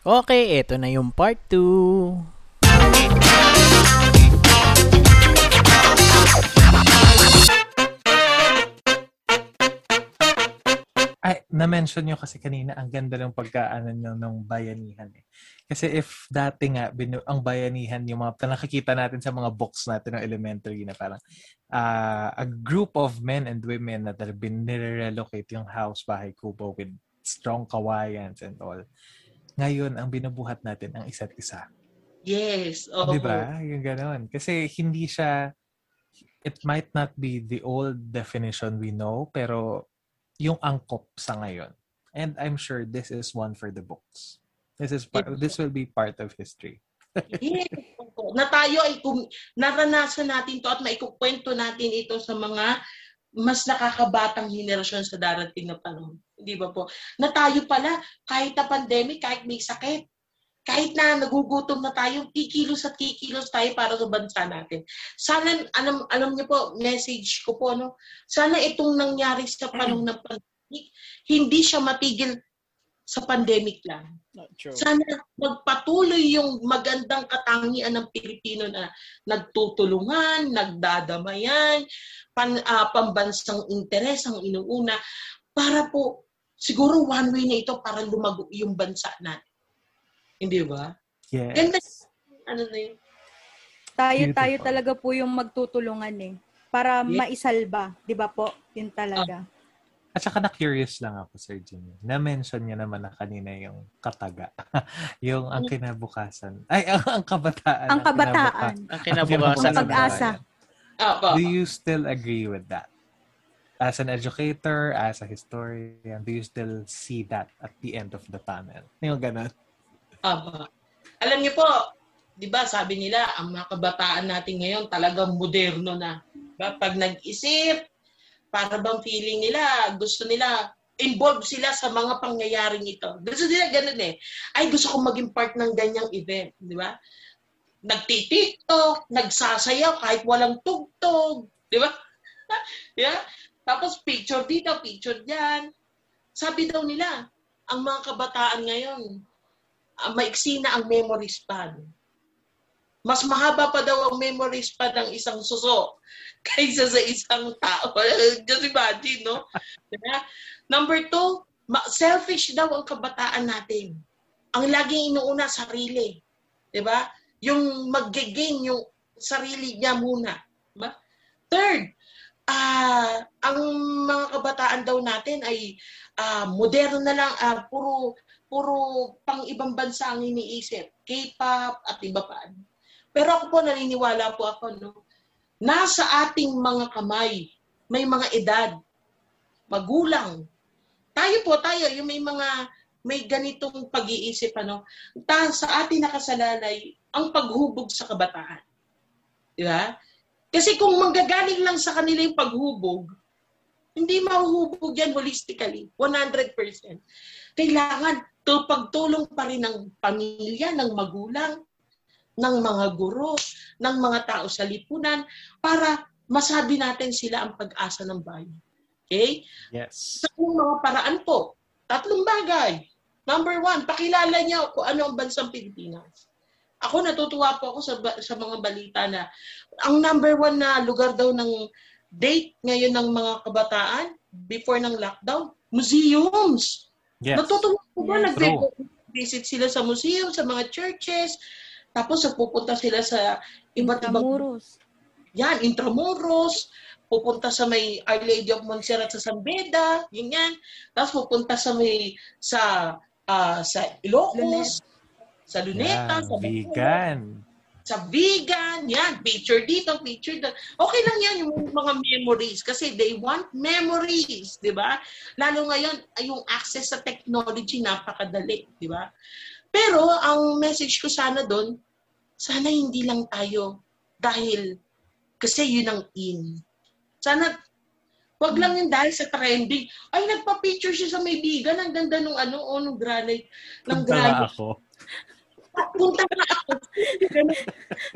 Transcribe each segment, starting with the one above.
Okay, eto na yung part 2. Ay, na-mention nyo kasi kanina, ang ganda ng pagkaano nyo ng bayanihan eh. Kasi if dati nga, binu- ang bayanihan, yung mga nakikita natin sa mga books natin ng elementary na parang uh, a group of men and women that have been nire-relocate yung house, bahay, kubo with strong kawayans and all. Ngayon, ang binubuhat natin ang isa't isa. Yes. Oh. Di ba? Yung ganon. Kasi hindi siya, it might not be the old definition we know, pero yung angkop sa ngayon. And I'm sure this is one for the books. This is part, this will be part of history. yes. Na tayo ay kung naranasan natin to at maikukwento natin ito sa mga mas nakakabatang henerasyon sa darating na panahon. Di ba po? Na tayo pala, kahit na pandemic, kahit may sakit, kahit na nagugutom na tayo, kikilos at kikilos tayo para sa bansa natin. Sana, alam, alam niyo po, message ko po, no? sana itong nangyari sa panahon ng pandemic, hindi siya matigil sa pandemic lang. Sana magpatuloy yung magandang katangian ng Pilipino na nagtutulungan, nagdadamayan, pan, uh, pambansang interes ang inuuna para po siguro one way na ito para lumago yung bansa natin. Hindi ba? Yes. Ganda. Ano na yun? Tayo, tayo talaga po yung magtutulungan eh. Para Yes. maisalba. Di ba po? Yun talaga. At saka na-curious lang ako, Sir Jimmy. Na-mention niya naman na kanina yung kataga. yung ang kinabukasan. Ay, ang, ang kabataan. Ang kabataan. Ang kinabukasan Ang pag-asa. Pa. Do you still agree with that? As an educator, as a historian, do you still see that at the end of the tunnel? Yung ganun. Aba. Alam niyo po, 'di ba, sabi nila, ang mga kabataan natin ngayon talagang moderno na. Diba? Pag nag-isip, para bang feeling nila, gusto nila involved sila sa mga pangyayaring ito. Gusto nila ganun eh. Ay, gusto kong maging part ng ganyang event, di ba? Nagtitiktok, nagsasayaw kahit walang tugtog, di ba? yeah? Tapos picture dito, picture diyan. Sabi daw nila, ang mga kabataan ngayon, uh, maiksi na ang memory span. Mas mahaba pa daw ang memory span ng isang suso kaysa sa isang tao. Just imagine, no? Diba? Number two, selfish daw ang kabataan natin. Ang laging inuuna, sarili. Diba? Yung mag-gain yung sarili niya muna. Diba? Third, uh, ang mga kabataan daw natin ay uh, moderno na lang, uh, puro puro pang ibang bansa ang iniisip. K-pop at iba pa. Pero ako po naniniwala po ako no. Nasa ating mga kamay may mga edad, magulang. Tayo po tayo yung may mga may ganitong pag-iisip ano. Ta sa atin nakasalalay ang paghubog sa kabataan. Di ba? Kasi kung manggagaling lang sa kanila yung paghubog, hindi mahuhubog yan holistically, 100%. Kailangan to pagtulong pa rin ng pamilya, ng magulang, ng mga guro, ng mga tao sa lipunan para masabi natin sila ang pag-asa ng bayan. Okay? Yes. Sa mga paraan po, tatlong bagay. Number one, pakilala niya kung ano ang bansang Pilipinas. Ako natutuwa po ako sa, sa mga balita na ang number one na lugar daw ng date ngayon ng mga kabataan before ng lockdown, museums. Yes. Natutuwa ko ba? Yes. Nag-visit sila sa museum, sa mga churches, tapos pupunta sila sa iba't ibang... Intramuros. Yan, Intramuros, pupunta sa may Our Lady of Montserrat sa San Beda, yun yan. Tapos pupunta sa may sa uh, sa Ilocos, sa Luneta, Yeah, sa vegan. sa vegan, yan, picture dito, picture doon. Okay lang yan yung mga memories kasi they want memories, di ba? Lalo ngayon, ay yung access sa technology napakadali, di ba? Pero ang message ko sana doon, sana hindi lang tayo dahil kasi yun ang in. Sana Wag lang yung dahil sa trending. Ay, nagpa-picture siya sa may vegan. Ang ganda nung ano, o nung granite. Ng granite. ako. Punta na ako.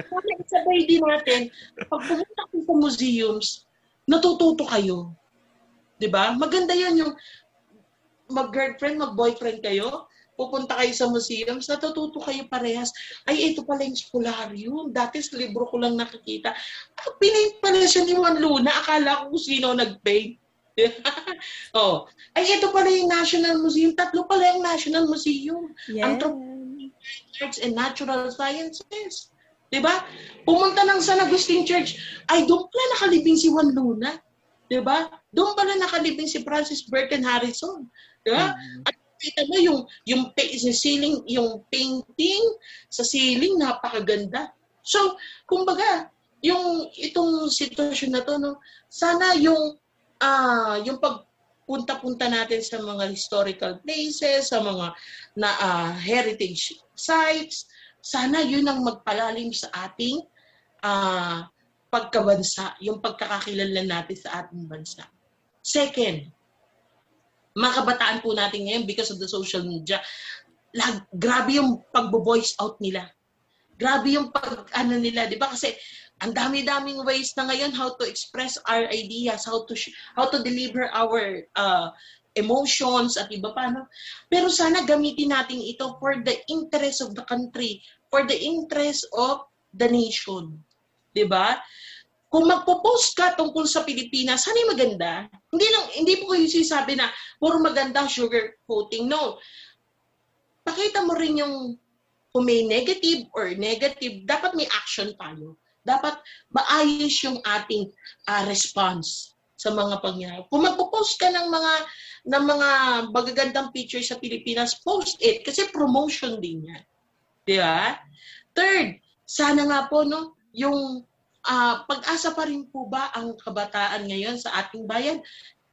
Sana isabay din natin, pag pumunta kayo sa museums, natututo kayo. 'Di ba? Maganda 'yan yung mag-girlfriend, mag-boyfriend kayo, pupunta kayo sa museums, natututo kayo parehas. Ay, ito pala yung spolarium. Dati sa libro ko lang nakikita. Ah, pinaint pala siya ni Juan Luna. Akala ko kung sino nag-paint. oh. Ay, ito pala yung National Museum. Tatlo pala yung National Museum. Yes. Anthropology, Arts and Natural Sciences. 'Di ba? Pumunta ng San Agustin Church, ay doon pala nakalibing si Juan Luna. 'Di ba? Doon pala nakalibing si Francis Burton Harrison. 'Di ba? At kita mo yung yung sa ceiling, yung painting sa ceiling napakaganda. So, kumbaga, yung itong sitwasyon na to no, sana yung ah yung pagpunta-punta natin sa mga historical places, sa mga na ah, heritage sites, sana yun ang magpalalim sa ating ah, pagkabansa, yung pagkakakilala natin sa ating bansa. Second, mga kabataan po natin ngayon because of the social media, lag, grabe yung pagbo-voice out nila. Grabe yung pag, ano nila, di ba? Kasi ang dami-daming ways na ngayon how to express our ideas, how to how to deliver our uh, emotions at iba pa. No? Pero sana gamitin natin ito for the interest of the country, for the interest of the nation. 'Di ba? Kung magpo-post ka tungkol sa Pilipinas, sana maganda. Hindi lang hindi po kayo sinasabi na puro maganda sugar coating. No. Pakita mo rin yung kung may negative or negative, dapat may action tayo. Dapat maayos yung ating ah, response sa mga pangyayari. Kung magpo-post ka ng mga ng mga magagandang pictures sa Pilipinas, post it kasi promotion din yan. Di ba? Third, sana nga po no, yung ah, pag-asa pa rin po ba ang kabataan ngayon sa ating bayan?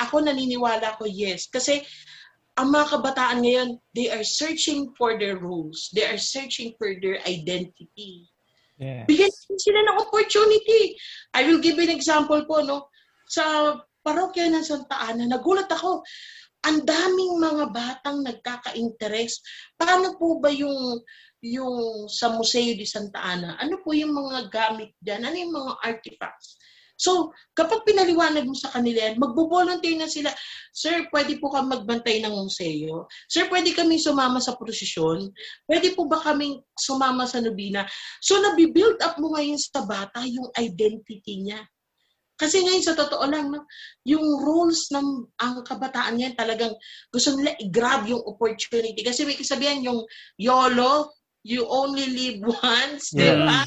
Ako naniniwala ko yes. Kasi ang mga kabataan ngayon, they are searching for their roles. They are searching for their identity. Yes. Bigyan sila ng opportunity. I will give an example po, no? Sa parokya ng Santa Ana, nagulat ako. Ang daming mga batang nagkaka-interest. Paano po ba yung yung sa Museo de Santa Ana? Ano po yung mga gamit diyan? Ano yung mga artifacts? So, kapag pinaliwanag mo sa kanila yan, magbo-volunteer na sila. Sir, pwede po kami magbantay ng museo. Sir, pwede kami sumama sa prosesyon. Pwede po ba kaming sumama sa nobina? So, nabibuild up mo ngayon sa bata yung identity niya. Kasi ngayon, sa totoo lang, no, yung rules ng ang kabataan niyan talagang gusto nila i-grab yung opportunity. Kasi may kasabihan yung YOLO, you only live once, di ba?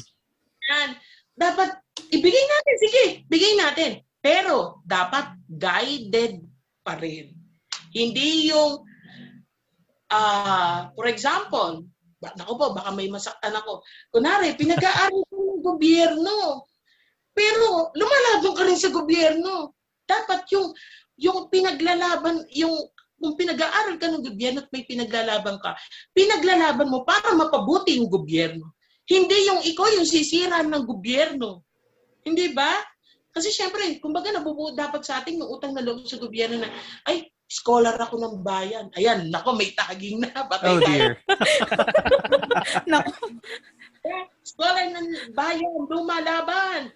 Yan. Dapat ibigay natin, sige, bigay natin. Pero dapat guided pa rin. Hindi yung, ah, for example, ba, naku po, baka may masaktan ako. Kunwari, pinag-aaral ko ng gobyerno. Pero lumalaban ka rin sa gobyerno. Dapat yung yung pinaglalaban, yung kung pinag-aaral ka ng gobyerno at may pinaglalaban ka, pinaglalaban mo para mapabuti yung gobyerno. Hindi yung ikaw yung sisira ng gobyerno. Hindi ba? Kasi syempre, kumbaga nabubuo dapat sa ating ng utang na loob sa gobyerno na, ay, scholar ako ng bayan. Ayan, nako, may tagging na. Patay Oh dear. Naku, Scholar ng bayan, lumalaban.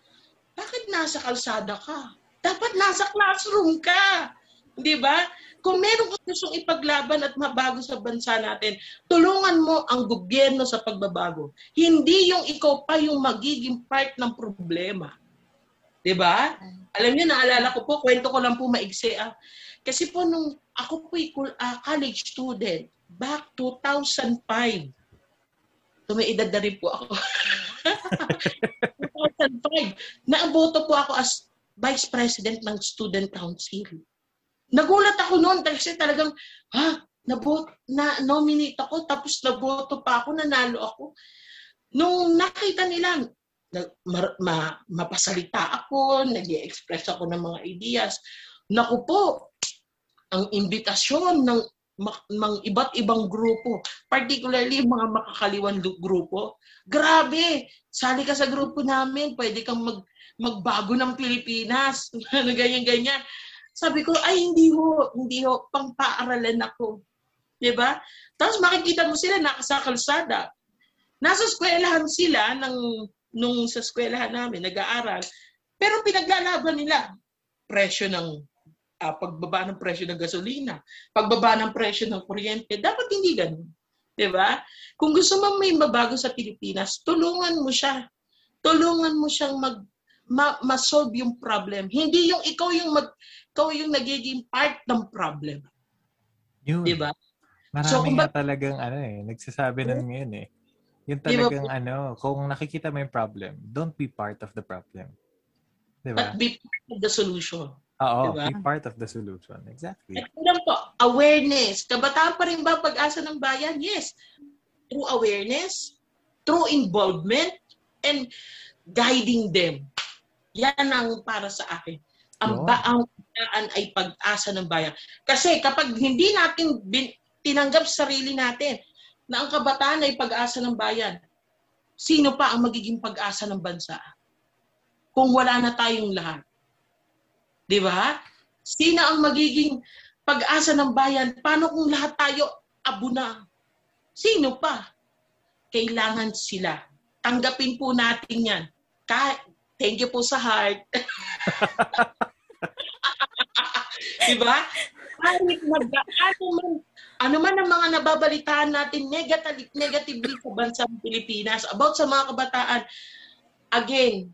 Bakit nasa kalsada ka? Dapat nasa classroom ka. Di ba? Kung meron kang gustong ipaglaban at mabago sa bansa natin, tulungan mo ang gobyerno sa pagbabago. Hindi yung ikaw pa yung magiging part ng problema. Di ba? Alam niyo, naalala ko po, kwento ko lang po maigsi. Ah. Kasi po nung ako po college student, back 2005, so may edad na rin po ako. 2005, naaboto po ako as Vice President ng Student Council. Nagulat ako noon kasi talagang, ha, nabot, na nominate ako, tapos naboto pa ako, nanalo ako. Nung nakita nila, na, ma, ma- mapasalita ako, nag express ako ng mga ideas. Naku po, ang imbitasyon ng mga iba't ibang grupo, particularly mga makakaliwan grupo, grabe, sali ka sa grupo namin, pwede kang mag, magbago ng Pilipinas, ganyan-ganyan. Sabi ko, ay hindi ho, hindi ho, pang-paaralan ako. 'Di ba? Tapos makikita mo sila nakasa kalsada. Nasa eskwelahan sila ng nung sa eskwelahan namin nag-aaral. Pero pinaglalaban nila presyo ng ah, pagbaba ng presyo ng gasolina, pagbaba ng presyo ng kuryente. Dapat hindi ganun. 'Di ba? Kung gusto mo may mabago sa Pilipinas, tulungan mo siya. Tulungan mo siyang mag ma- ma-solve yung problem. Hindi yung ikaw yung mag ikaw yung nagiging part ng problem. Yun. 'Di ba? Marami So, ba- talagang ano eh, nagsasabi nun ngayon eh. Yung talagang ano, kung nakikita mo yung problem, don't be part of the problem. Di ba? But be part of the solution. Oo, diba? be part of the solution. Exactly. At lang po, awareness. Kabataan pa rin ba pag-asa ng bayan? Yes. Through awareness, through involvement, and guiding them. Yan ang para sa akin. Ang Yun. ba ang kabataan ay pag-asa ng bayan. Kasi kapag hindi natin bin, tinanggap sa sarili natin na ang kabataan ay pag-asa ng bayan, sino pa ang magiging pag-asa ng bansa? Kung wala na tayong lahat. Di ba? Sino ang magiging pag-asa ng bayan? Paano kung lahat tayo abo na? Sino pa? Kailangan sila. Tanggapin po natin yan. Kahit, thank you po sa heart. di ba? Kahit mag- ano man, ano man ang mga nababalitaan natin negative, negatively sa bansang Pilipinas about sa mga kabataan, again,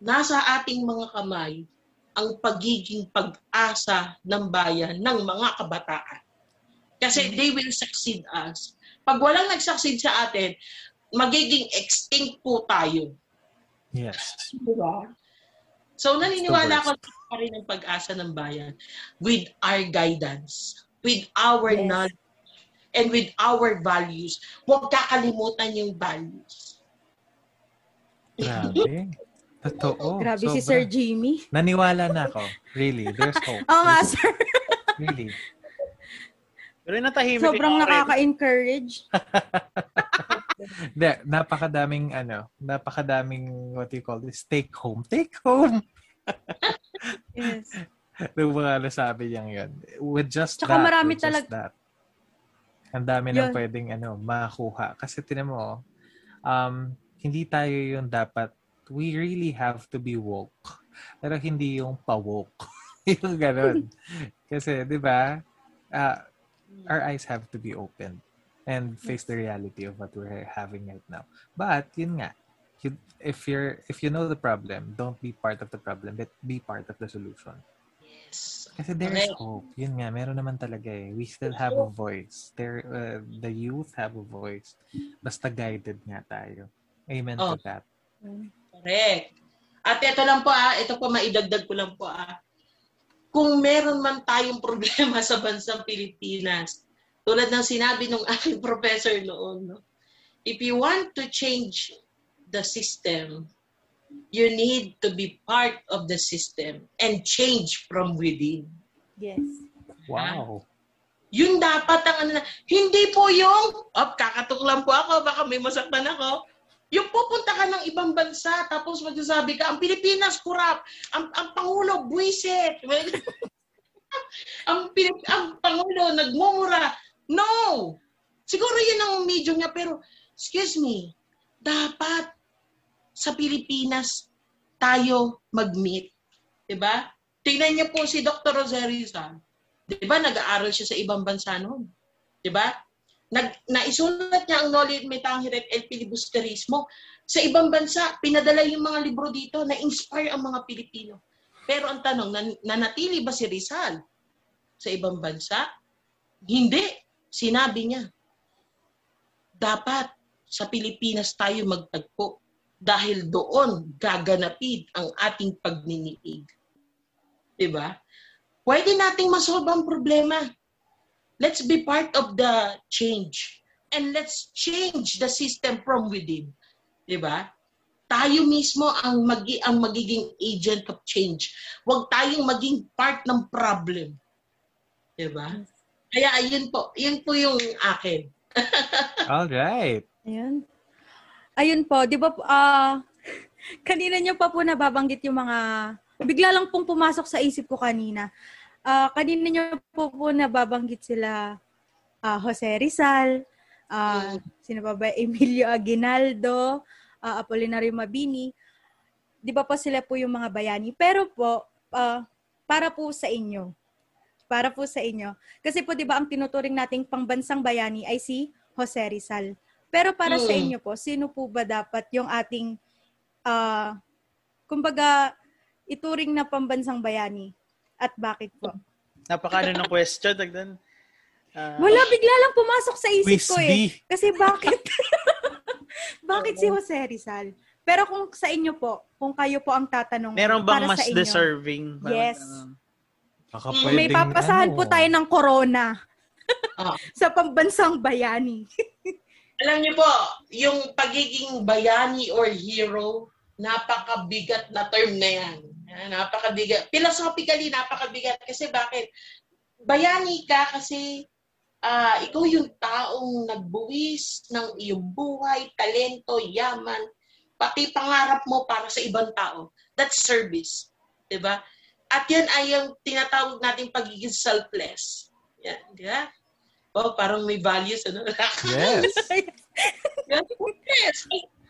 nasa ating mga kamay ang pagiging pag-asa ng bayan ng mga kabataan. Kasi they will succeed us. Pag walang nag-succeed sa atin, magiging extinct po tayo. Yes. Diba? So naniniwala It's ko pa rin ang pag-asa ng bayan with our guidance, with our Yes. knowledge, and with our values. Huwag kakalimutan yung values. Grabe. Totoo. Grabe si Sobra. Sir Jimmy. Naniwala na ako. Really. There's hope. Oo nga, sir. Really. Pero natahimik Sobrang Red. nakaka-encourage. Hindi, napakadaming ano, napakadaming what do you call this? Take home. Take home. Yes. Nung mga nasabi niyang yun. With just Tsaka that. marami with just talag- that. Ang dami Yun. pwedeng ano, makuha. Kasi tinan mo, um, hindi tayo yung dapat, we really have to be woke. Pero hindi yung pa-woke. yung ganun. Kasi, di ba, uh, our eyes have to be open and face the reality of what we're having right now. But, yun nga, you, if you're if you know the problem, don't be part of the problem, but be part of the solution. Yes. Kasi there is Correct. hope. Yun nga, meron naman talaga eh. We still have a voice. There, uh, the youth have a voice. Basta guided nga tayo. Amen Oh. to that. Correct. At ito lang po ah, ito po maidagdag ko lang po ah. Kung meron man tayong problema sa bansang Pilipinas, tulad ng sinabi ng aking professor noon, no? if you want to change the system, you need to be part of the system and change from within. Yes. Wow. Yun dapat ang ano na, hindi po yung, op, kakatok lang po ako, baka may masaktan ako. Yung pupunta ka ng ibang bansa, tapos magsasabi ka, ang Pilipinas, kurap. Ang, ang Pangulo, buwisit. ang, Pilip, ang Pangulo, nagmumura. No! Siguro yun ang medium niya, pero, excuse me, dapat sa Pilipinas tayo mag-meet. Diba? Tingnan niyo po si Dr. Rosario San. 'Di ba nag-aaral siya sa ibang bansa noon? 'Di ba? Nag naisulat niya ang knowledge metangiret el filibusterismo sa ibang bansa, pinadala yung mga libro dito na inspire ang mga Pilipino. Pero ang tanong, nan- nanatili ba si Rizal sa ibang bansa? Hindi. Sinabi niya, dapat sa Pilipinas tayo magtagpo dahil doon gaganapin ang ating pagniniig. 'Di ba? pwede nating masolve ang problema. Let's be part of the change. And let's change the system from within. Di ba? Tayo mismo ang, magi ang magiging agent of change. Huwag tayong maging part ng problem. Di ba? Kaya ayun po. Yun po yung akin. All right. Ayun. Ayun po, di ba, ah, kanina niyo pa po nababanggit yung mga, bigla lang pong pumasok sa isip ko kanina. Ah, kanina niyo po po nababanggit sila ah, Jose Rizal, ah, sino pa ba, Emilio Aguinaldo, ah, Apolinario Mabini. Di ba po sila po yung mga bayani? Pero po, ah, para po sa inyo, para po sa inyo. Kasi po 'di ba ang tinuturing nating pangbansang bayani ay si Jose Rizal. Pero para sa Hmm. inyo po, sino po ba dapat yung ating, ah, kumbaga, ituring na pambansang bayani? At bakit po? Napakaano ng question, Tagdan. Ah, Wala, bigla lang pumasok sa isip Quiz ko B. eh. Kasi bakit? bakit si Jose Rizal? Pero kung sa inyo po, kung kayo po ang tatanong meron bang para mas sa inyo, deserving? Parang Yes. ganun. Baka may papasahan ano, po tayo ng corona Ah. sa pambansang bayani. Alam niyo po, yung pagiging bayani or hero, napakabigat na term na yan. Ah, Napakabigat. Philosophically, napakabigat. Kasi bakit? Bayani ka kasi ah, ikaw yung taong nagbuwis ng iyong buhay, talento, yaman, pati pangarap mo para sa ibang tao. That's service. 'Di ba? At yan ay yung tinatawag nating pagiging selfless. Yan, di ba? Oh, parang may values, ano? Yes. yes,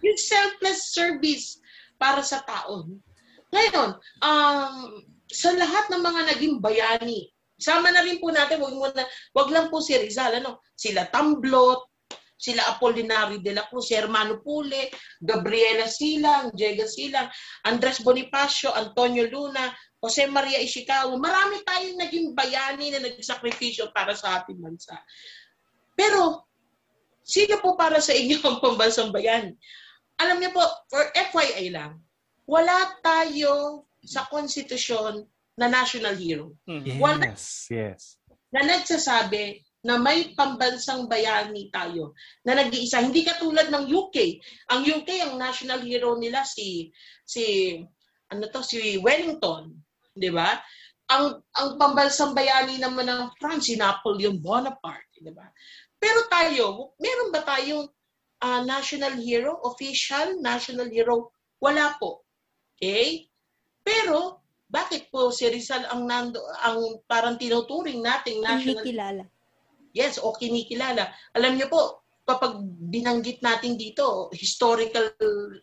yung selfless service para sa tao. Ngayon, um, sa lahat ng mga naging bayani, sama na rin po natin, wag, mo na, wag lang po si Rizal, ano? sila Tamblot, sila Apolinari de la Cruz, Hermano Pule, Gabriela Silang, Jega Silang, Andres Bonifacio, Antonio Luna, Jose Maria Ishikawa. Marami tayong naging bayani na nagsakripisyo para sa ating bansa. Pero, sino po para sa inyo ang pambansang bayani? Alam niyo po, for FYI lang, wala tayo sa konstitusyon na national hero Hmm. Yes, yes. na nagsasabi na may pambansang bayani tayo na nag-iisa. Hindi katulad ng UK. Ang UK, ang national hero nila si si ano to si Wellington, 'di ba? Ang ang pambansang bayani naman ng France si Napoleon Bonaparte, 'di ba? Pero tayo, meron ba tayong ah, national hero, official national hero? Wala po. Okay? Pero bakit po si Rizal ang nando ang parang tinuturing nating national Kinikilala. Yes, o kinikilala. Alam niyo po, kapag binanggit natin dito, historical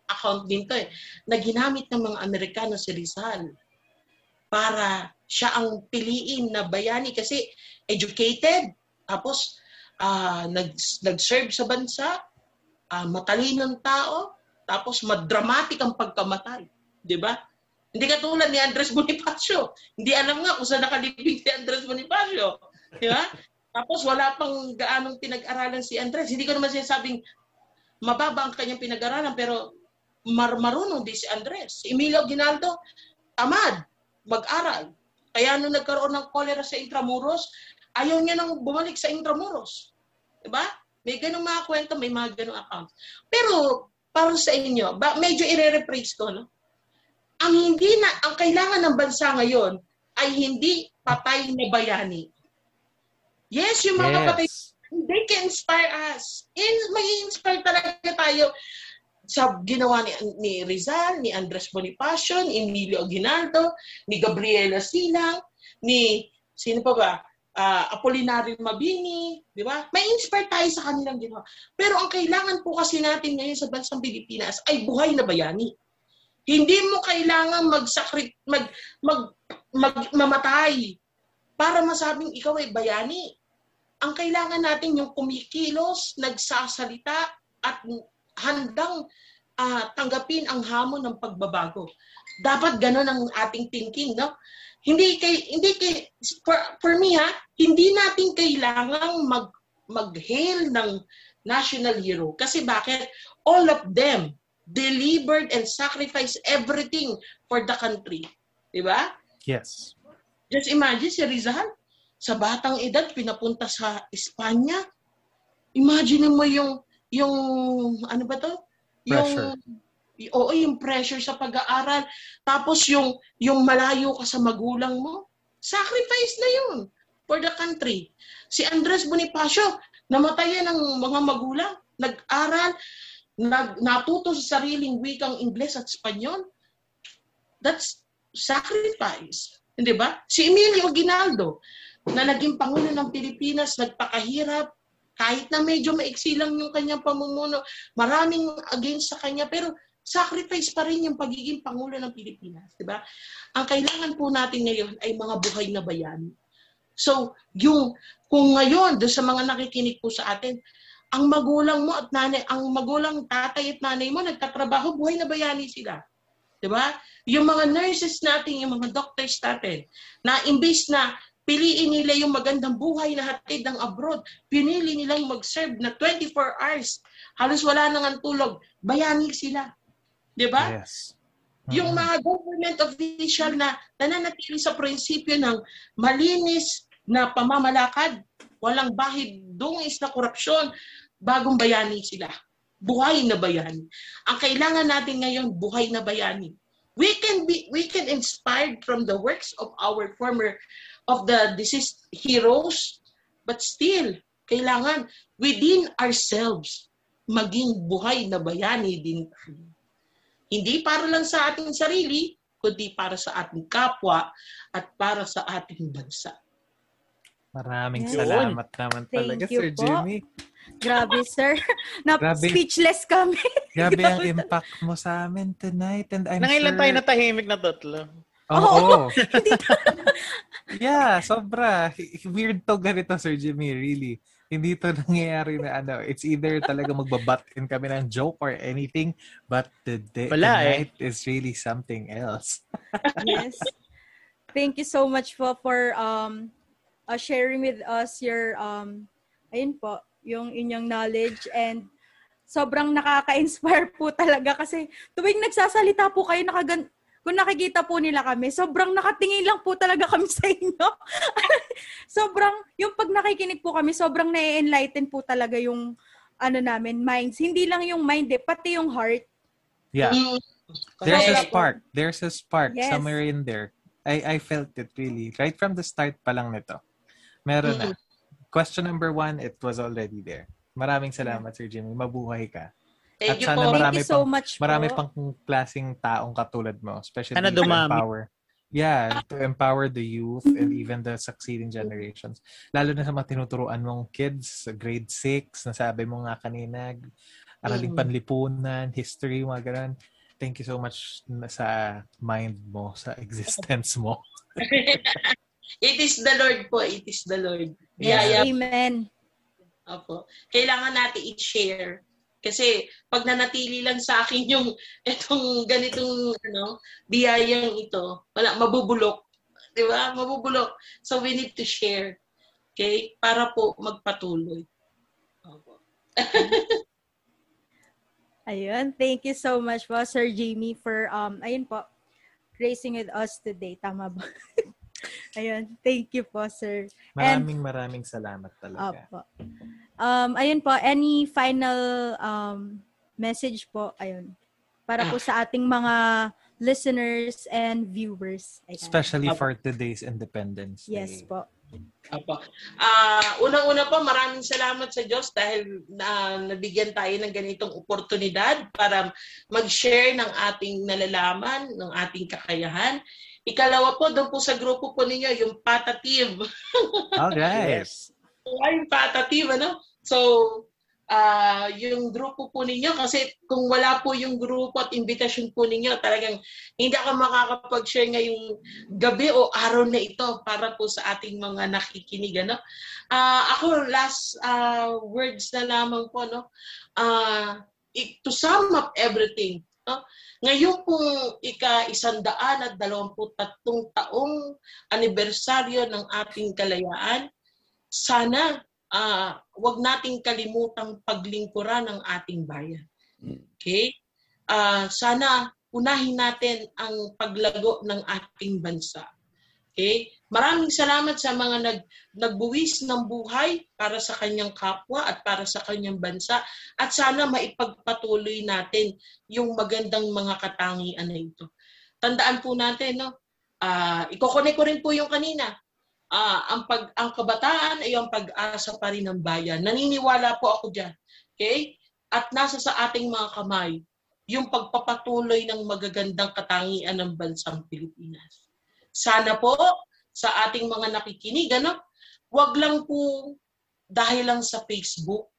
account din to eh, na ginamit ng mga Amerikano si Rizal para siya ang piliin na bayani kasi educated, tapos ah, nag, nag-serve sa bansa, ah, matalinong tao, tapos madramatic ang pagkamatay. Di ba? Hindi katulad ni Andres Bonifacio. Hindi alam nga kung saan nakalibing si Andres Bonifacio. Di ba? Tapos wala pang gaanong pinag-aralan si Andres. Hindi ko naman sinasabing mababa ang kanyang pinag-aralan pero mar marunong din si Andres. Si Emilio Ginaldo, tamad, mag-aral. Kaya nung nagkaroon ng cholera sa Intramuros, ayaw niya nang bumalik sa Intramuros. Diba? May ganung mga kwento, may mga ganung account. Pero, para sa inyo, ba, medyo i-rephrase ko, no? Ang hindi na, ang kailangan ng bansa ngayon ay hindi patay na bayani. Yes, yung mga Yes. they can inspire us. In, may inspire talaga tayo sa ginawa ni, ni Rizal, ni Andres Bonifacio, ni Emilio Aguinaldo, ni Gabriela Silang, ni, sino pa ba? Ah, Apolinario Mabini, di ba? May inspire tayo sa kanilang ginawa. Pero ang kailangan po kasi natin ngayon sa bansang Pilipinas ay buhay na bayani. Hindi mo kailangan magsakri mag, mag, mag, mamatay para masabing ikaw ay bayani ang kailangan natin yung kumikilos, nagsasalita, at handang ah, tanggapin ang hamon ng pagbabago. Dapat ganun ang ating thinking, no? Hindi kay hindi kay for, for me ha, hindi natin kailangang mag mag-hail ng national hero kasi bakit all of them delivered and sacrificed everything for the country. 'Di ba? Yes. Just imagine si Rizal, sa batang edad, pinapunta sa Espanya. Imagine mo yung, yung, ano ba to? Pressure. Yung, oo, yung pressure sa pag-aaral. Tapos yung, yung malayo ka sa magulang mo. Sacrifice na yun for the country. Si Andres Bonifacio, namatayan ng mga magulang, nag-aral, nag, natuto sa sariling wikang Ingles at Espanyol. That's sacrifice. Hindi ba? Si Emilio Ginaldo, na naging Pangulo ng Pilipinas, nagpakahirap, kahit na medyo maiksi lang yung kanyang pamumuno, maraming against sa kanya, pero sacrifice pa rin yung pagiging Pangulo ng Pilipinas. Di ba? Ang kailangan po natin ngayon ay mga buhay na bayani. So, yung, kung ngayon, doon sa mga nakikinig po sa atin, ang magulang mo at nanay, ang magulang tatay at nanay mo nagtatrabaho, buhay na bayani sila. 'Di ba? Yung mga nurses natin, yung mga doctors natin, na imbis na piliin nila yung magandang buhay na hatid ng abroad, pinili nilang mag-serve na 24 hours. Halos wala nang ang tulog. Bayani sila. 'Di ba? Yes. Yung Mm. mga government official na nananatili sa prinsipyo ng malinis na pamamalakad, walang bahid dungis na korupsyon, bagong bayani sila. Buhay na bayani. Ang kailangan natin ngayon, buhay na bayani. We can be we can inspired from the works of our former of the deceased heroes, but still kailangan within ourselves maging buhay na bayani din tayo. Hindi para lang sa ating sarili, kundi para sa ating kapwa at para sa ating bansa. Maraming Yes. salamat naman Thank talaga, you Sir po. Jimmy. Grabe, sir. Na Grabe. speechless kami. Grabe ang impact mo sa amin tonight. And I'm Nangailan sure... tayo natahimik na tatlo. Oo. yeah, sobra. Weird to ganito, Sir Jimmy, really. Hindi to nangyayari na ano. It's either talaga magbabat in kami ng joke or anything, but the, day, Wala the eh. night is really something else. yes. Thank you so much po for um uh, sharing with us your um ayun po, yung inyong knowledge and sobrang nakaka-inspire po talaga kasi tuwing nagsasalita po kayo nakagan kung nakikita po nila kami, sobrang nakatingin lang po talaga kami sa inyo. sobrang, yung pag nakikinig po kami, sobrang na-enlighten po talaga yung ano namin, minds. Hindi lang yung mind eh, pati yung heart. Yeah. Mm. There's a spark. There's a spark Yes. somewhere in there. I I felt it really. Right from the start pa lang nito. Meron na. Question number one, it was already there. Maraming salamat, Sir Jimmy. Mabuhay ka. At Thank you sana po. marami Thank you so pang- much Marami po. pang klaseng taong katulad mo, especially Sana to dumami. empower. Yeah, to empower the youth and even the succeeding generations. Lalo na sa mga tinuturuan mong kids, sa grade 6, nasabi mo nga kanina, araling Mm. panlipunan, history, mga ganun. Thank you so much na sa mind mo, sa existence mo. It is the Lord po. It is the Lord. Yes, Biyaya amen. Opo. Kailangan natin i-share. Kasi pag nanatili lang sa akin yung itong ganitong ano, biyayang ito, wala, mabubulok. Di ba? Mabubulok. So we need to share. Okay? Para po magpatuloy. Opo. Ayun, thank you so much po, Sir Jamie, for, um, ayun po, gracing with us today. Tama ba? ayun, thank you po, sir. Maraming maraming salamat talaga. Opo. Um, ayun po, any final um, message po, ayun, para po sa ating mga listeners and viewers. Ayan. Especially for today's Independence Day. Yes po. Opo. Ah, unang-una po, maraming salamat sa Diyos dahil na nabigyan tayo ng ganitong oportunidad para mag-share ng ating nalalaman, ng ating kakayahan. Ikalawa po, doon po sa grupo po ninyo, yung patative. Alright. Yes. Ay, yung patative, ano? So, ah yung grupo po ninyo, kasi kung wala po yung grupo at invitation po ninyo, talagang hindi ako makakapag-share ngayong gabi o araw na ito para po sa ating mga nakikinig. Ano? Ah, ako, last ah, words na lamang po, no? I- to sum up everything, no? Ngayon pong ika-isandaan at dalawamput tatlong taong anibersaryo ng ating kalayaan, sana ah wag nating kalimutang paglingkuran ng ating bayan. Okay? Ah sana unahin natin ang paglago ng ating bansa. Okay? Maraming salamat sa mga nag nagbuwis ng buhay para sa kanyang kapwa at para sa kanyang bansa at sana maipagpatuloy natin yung magandang mga katangian na ito. Tandaan po natin no, ah iko-connect ko rin po yung kanina ah ang pag ang kabataan ay ang pag-asa pa rin ng bayan. Naniniwala po ako diyan. Okay? At nasa sa ating mga kamay yung pagpapatuloy ng magagandang katangian ng bansang Pilipinas. Sana po sa ating mga nakikinig, ano, wag lang po dahil lang sa Facebook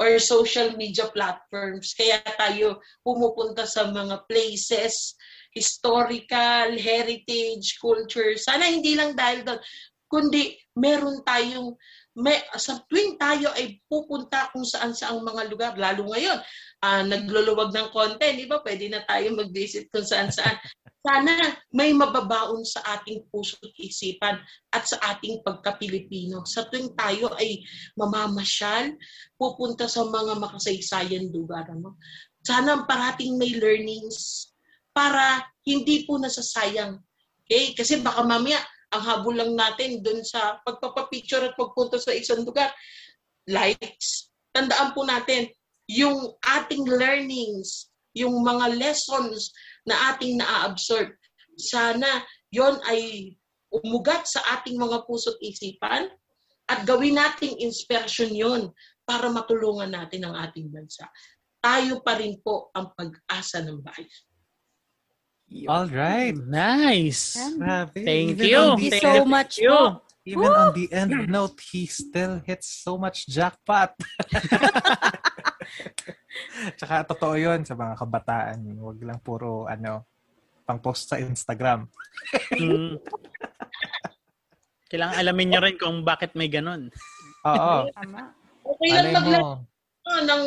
or social media platforms. Kaya tayo pumupunta sa mga places historical, heritage, culture. Sana hindi lang dahil doon, kundi meron tayong may, sa tuwing tayo ay pupunta kung saan saang mga lugar, lalo ngayon, ah nagluluwag ng konti, di ba? Pwede na tayo mag-visit kung saan saan. Sana may mababaon sa ating puso at isipan at sa ating pagka-Pilipino. Sa tuwing tayo ay mamamasyal, pupunta sa mga makasaysayan lugar. Ano? Sana parating may learnings para hindi po nasasayang. Okay? Kasi baka mamaya ang habol lang natin doon sa pagpapapicture at pagpunta sa isang lugar, likes. Tandaan po natin, yung ating learnings, yung mga lessons na ating na-absorb, sana yon ay umugat sa ating mga puso't isipan at gawin nating inspirasyon yon para matulungan natin ang ating bansa. Tayo pa rin po ang pag-asa ng bayan. All right. Nice. Grabe. Thank Even you. on Thank the you so much you. po. Even on the end note, he still hits so much jackpot. Tsaka totoo yun sa mga kabataan. Huwag lang puro ano, pang post sa Instagram. Mm. Kailangan alamin nyo rin kung bakit may ganun. Oo. Okay lang mo. ng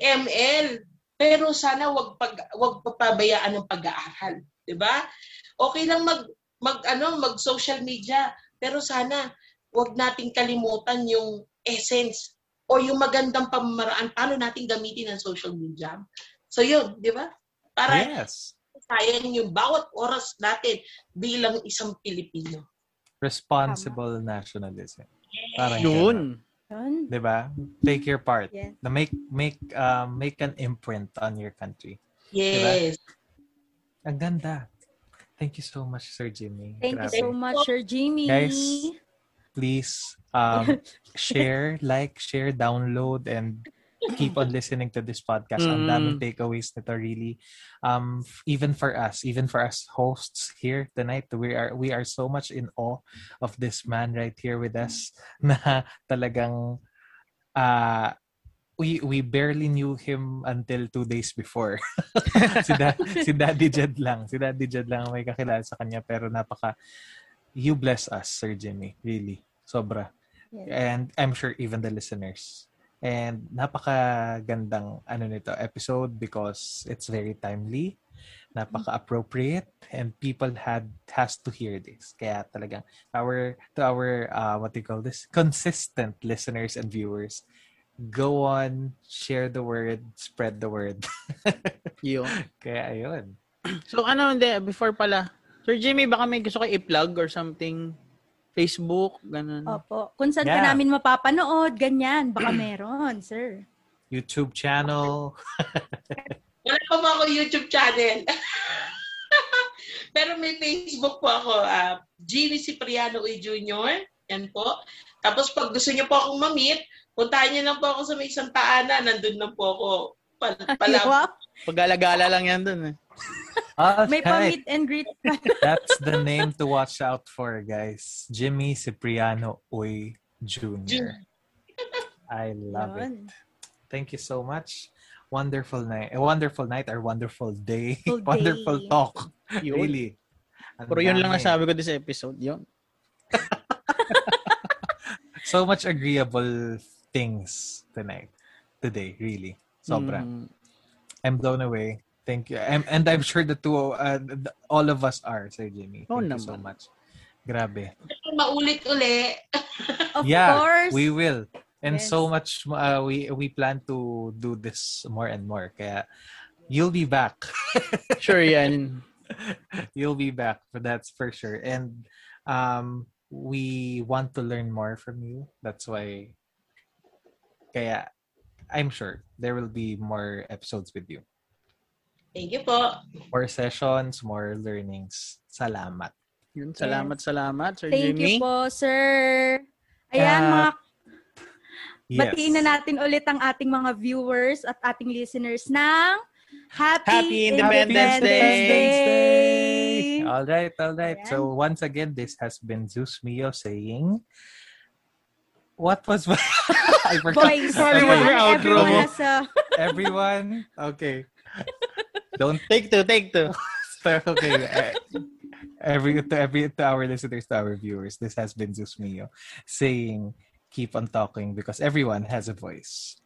ML, pero sana wag pag wag papabayaan ng pag-aaral, 'di ba? Okay lang mag mag ano, mag social media, pero sana wag nating kalimutan yung essence o yung magandang pamamaraan paano natin gamitin ang social media. So yun, 'di ba? Para Yes. sayang yung bawat oras natin bilang isang Pilipino. Responsible nationalism. Parang Yun. Yun. 'di ba? Take your part. Yes. Na make make um, make an imprint on your country. Yes. Ang ganda. Thank you so much, Sir Jimmy. Thank you Grabe. so much, Sir Jimmy. Guys, Please um, share, like, share, download, and keep on listening to this podcast. Ang Mm. daming takeaways nito really. Um, even for us, even for us hosts here tonight, we are we are so much in awe of this man right here with us na talagang uh, we we barely knew him until two days before. si, da, si Daddy Jed lang. Si Daddy Jed lang ang may kakilala sa kanya pero napaka you bless us, Sir Jimmy. Really. Sobra. Yes. And I'm sure even the listeners. And napaka-gandang ano nito episode because it's very timely, napaka-appropriate, and people had has to hear this. Kaya talagang our to our uh, what do you call this consistent listeners and viewers, go on, share the word, spread the word. Yun. Kaya ayun. So ano, hindi, before pala. Sir Jimmy, baka may gusto kayo i-plug or something? Facebook, ganun. Opo. Kung saan ka Yeah. namin mapapanood, ganyan. Baka meron, sir. YouTube channel. Wala pa ba ako YouTube channel? Pero may Facebook po ako, uh, Jimmy Cipriano Uy Jr. Yan po. Tapos pag gusto niyo po akong ma-meet, puntahan niyo lang po ako sa may Santa Ana. Nandun lang po ako. Pal- pala-. Pag-alagala lang yan dun eh. May pa-meet and greet. That's the name to watch out for, guys. Jimmy Cipriano Uy Jr. I love it. Yun. Thank you so much. Wonderful night. A wonderful night or wonderful day. Wonderful day. wonderful talk. Yun. Really. Ang Pero yun lang nasabi ko this episode. Yun. So much agreeable things tonight. Today, really. Sobra. Mm. I'm blown away. Thank you. I'm, and I'm sure the two, uh, the- all of us are, Sir Jimmy. Thank Oo you so much. Grabe. Maulit-uli. Of yeah, course. we will. And Yes. so much, uh, we we plan to do this more and more. Kaya, you'll be back. Sure yan. you'll be back, but that's for sure. And um, we want to learn more from you. That's why, kaya, I'm sure there will be more episodes with you. Thank you po. More sessions, more learnings. Salamat. Yun, salamat, salamat, Sir Thank Jimmy. you po, sir. Ayan, Ah, mga Yes. batiin na natin ulit ang ating mga viewers at ating listeners ng Happy, Happy Independence Day! All right, all right. Ayan. So once again, this has been Zeus Mio saying, what was I forgot. Boys, Sorry, outro everyone mo? has a... Everyone, okay. Don't Take two, take two. okay. uh, Every to every to our listeners, to our viewers, this has been Zeus Mio saying, keep on talking because everyone has a voice.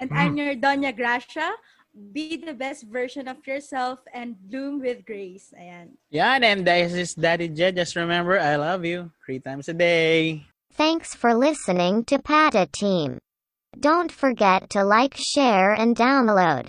And I'm your Doña Gracia. Be the best version of yourself and bloom with grace. Ayan. Yan, and this is Daddy Jed. Just remember, I love you three times a day. Thanks for listening to Pata Team. Don't forget to like, share, and download.